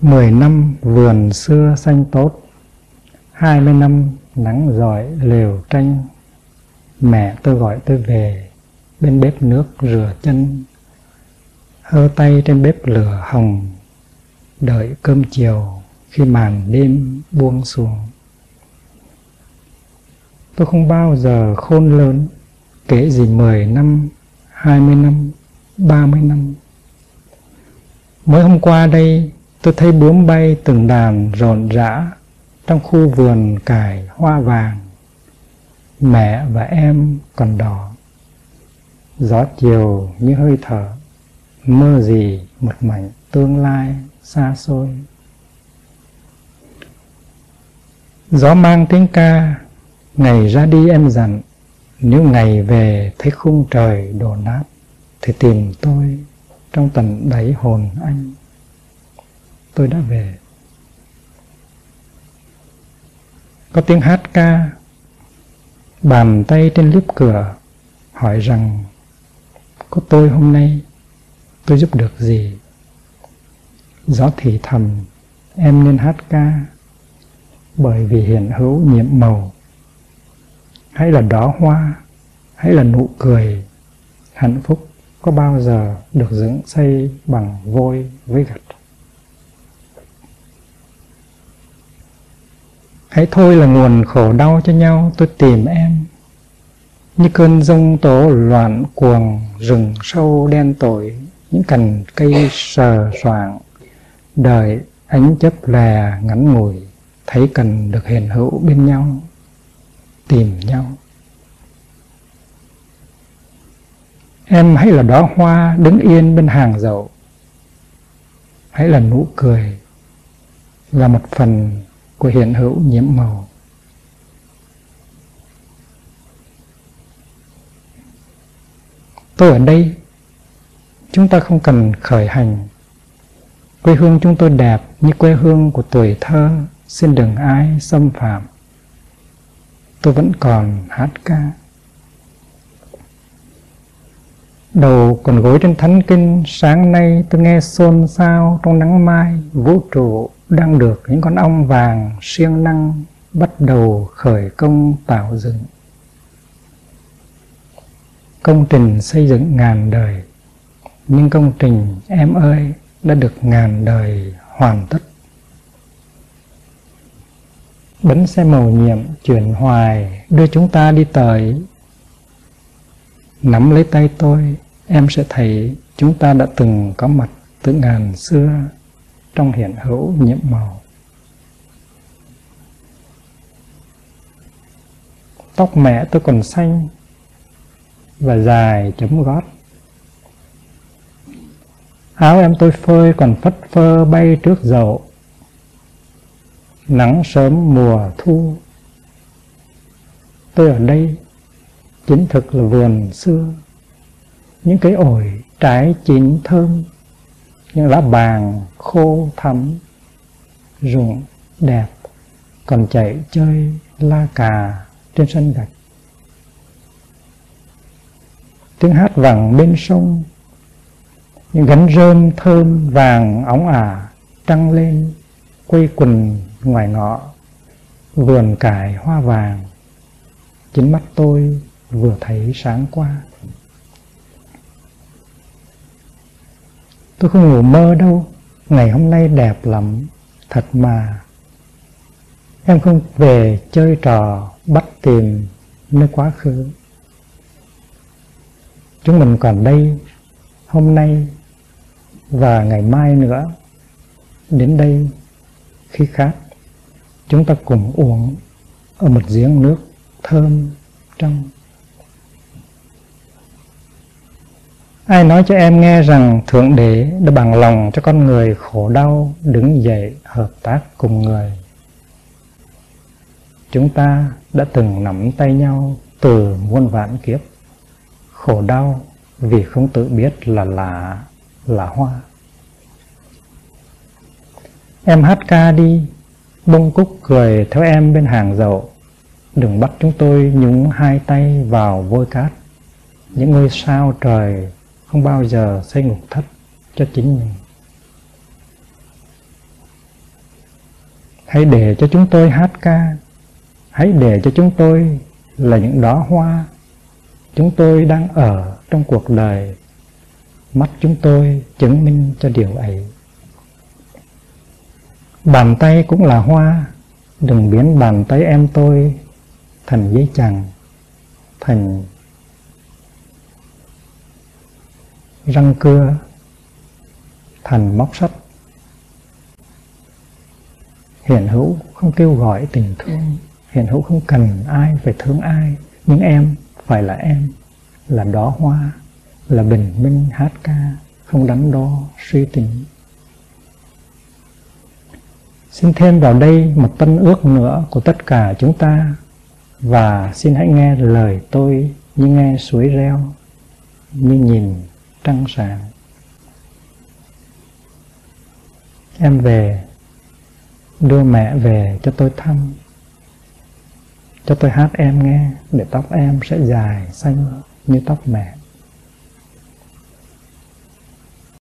Mười năm vườn xưa xanh tốt, Hai mươi năm nắng giỏi lều tranh. Mẹ tôi gọi tôi về, Bên bếp nước rửa chân. Hơ tay trên bếp lửa hồng, Đợi cơm chiều Khi màn đêm buông xuống. Tôi không bao giờ khôn lớn, Kể gì mười năm, hai mươi năm, ba mươi năm. Mới hôm qua đây tôi thấy bướm bay từng đàn rộn rã trong khu vườn cải hoa vàng. Mẹ và em còn đỏ. Gió chiều như hơi thở, mơ gì một mảnh tương lai xa xôi. Gió mang tiếng ca, ngày ra đi em dặn, nếu ngày về thấy khung trời đổ nát, thì tìm tôi trong tận đáy hồn anh tôi đã về. Có tiếng hát ca, bàn tay trên liếp cửa, hỏi rằng, có tôi hôm nay, tôi giúp được gì? Gió thì thầm, em nên hát ca, bởi vì hiện hữu nhiệm màu. Hay là đóa hoa hay là nụ cười, hạnh phúc có bao giờ được dựng xây bằng vôi với gạch. Hãy thôi là nguồn khổ đau cho nhau, tôi tìm em. Như cơn rông tố loạn cuồng, rừng sâu đen tối Những cành cây sờ soạng. Đời ánh chấp lè ngắn ngủi, Thấy cần được hiện hữu bên nhau, Tìm nhau. Em hãy là đóa hoa đứng yên bên hàng dậu. Hãy là nụ cười, Là một phần của hiện hữu nhiễm màu. Tôi ở đây, Chúng ta không cần khởi hành. Quê hương chúng tôi đẹp như quê hương của tuổi thơ, Xin đừng ai xâm phạm. Tôi vẫn còn hát ca. Đầu còn gối trên thánh kinh, Sáng nay tôi nghe xôn xao Trong nắng mai vũ trụ. Đang được những con ong vàng siêng năng Bắt đầu khởi công tạo dựng. Công trình xây dựng ngàn đời. Nhưng công trình, em ơi, Đã được ngàn đời hoàn tất. Bánh xe màu nhiệm chuyển hoài, Đưa chúng ta đi tới. Nắm lấy tay tôi, em sẽ thấy chúng ta đã từng có mặt từ ngàn xưa trong hiện hữu nhiệm màu. Tóc mẹ tôi còn xanh và dài chấm gót. Áo em tôi phơi còn phất phơ bay trước dậu. Nắng sớm mùa thu. Tôi ở đây chính thực là vườn xưa những cái ổi trái chín thơm những lá bàn, khô thắm ruộng, đẹp, còn chạy chơi la cà trên sân gạch. Tiếng hát vẳng bên sông, những gánh rơm thơm vàng óng ả trăng lên quây quần ngoài ngõ, vườn cải hoa vàng. Chính mắt tôi vừa thấy sáng qua. Tôi không ngủ mơ đâu. Ngày hôm nay đẹp lắm. Thật mà. Em không về chơi trò Bắt tìm nơi quá khứ. Chúng mình còn đây Hôm nay Và ngày mai nữa. Đến đây, Khi khát Chúng ta cùng uống Ở một giếng nước thơm trong. Ai nói cho em nghe rằng Thượng Đế đã bằng lòng cho con người khổ đau đứng dậy hợp tác cùng người. Chúng ta đã từng nắm tay nhau từ muôn vạn kiếp. Khổ đau vì không tự biết là lá, là hoa. Em hát ca đi, bông cúc cười theo em bên hàng dậu. Đừng bắt chúng tôi nhúng hai tay vào vôi cát. Những ngôi sao trời không bao giờ xây ngục thất cho chính mình. Hãy để cho chúng tôi hát ca. Hãy để cho chúng tôi là những đóa hoa. Chúng tôi đang ở trong cuộc đời. Mắt chúng tôi chứng minh cho điều ấy. Bàn tay cũng là hoa. Đừng biến bàn tay em tôi thành giấy chằng, thành răng cưa thành móc sắt. Hiện hữu không kêu gọi tình thương, hiện hữu không cần ai phải thương ai, nhưng em phải là em, là đó hoa, là bình minh hát ca, không đắn đo suy tính. Xin thêm vào đây một tân ước nữa của tất cả chúng ta, và xin hãy nghe lời tôi như nghe suối reo, như nhìn trăng sáng. Em về, đưa mẹ về cho tôi thăm, cho tôi hát em nghe để tóc em sẽ dài xanh như tóc mẹ.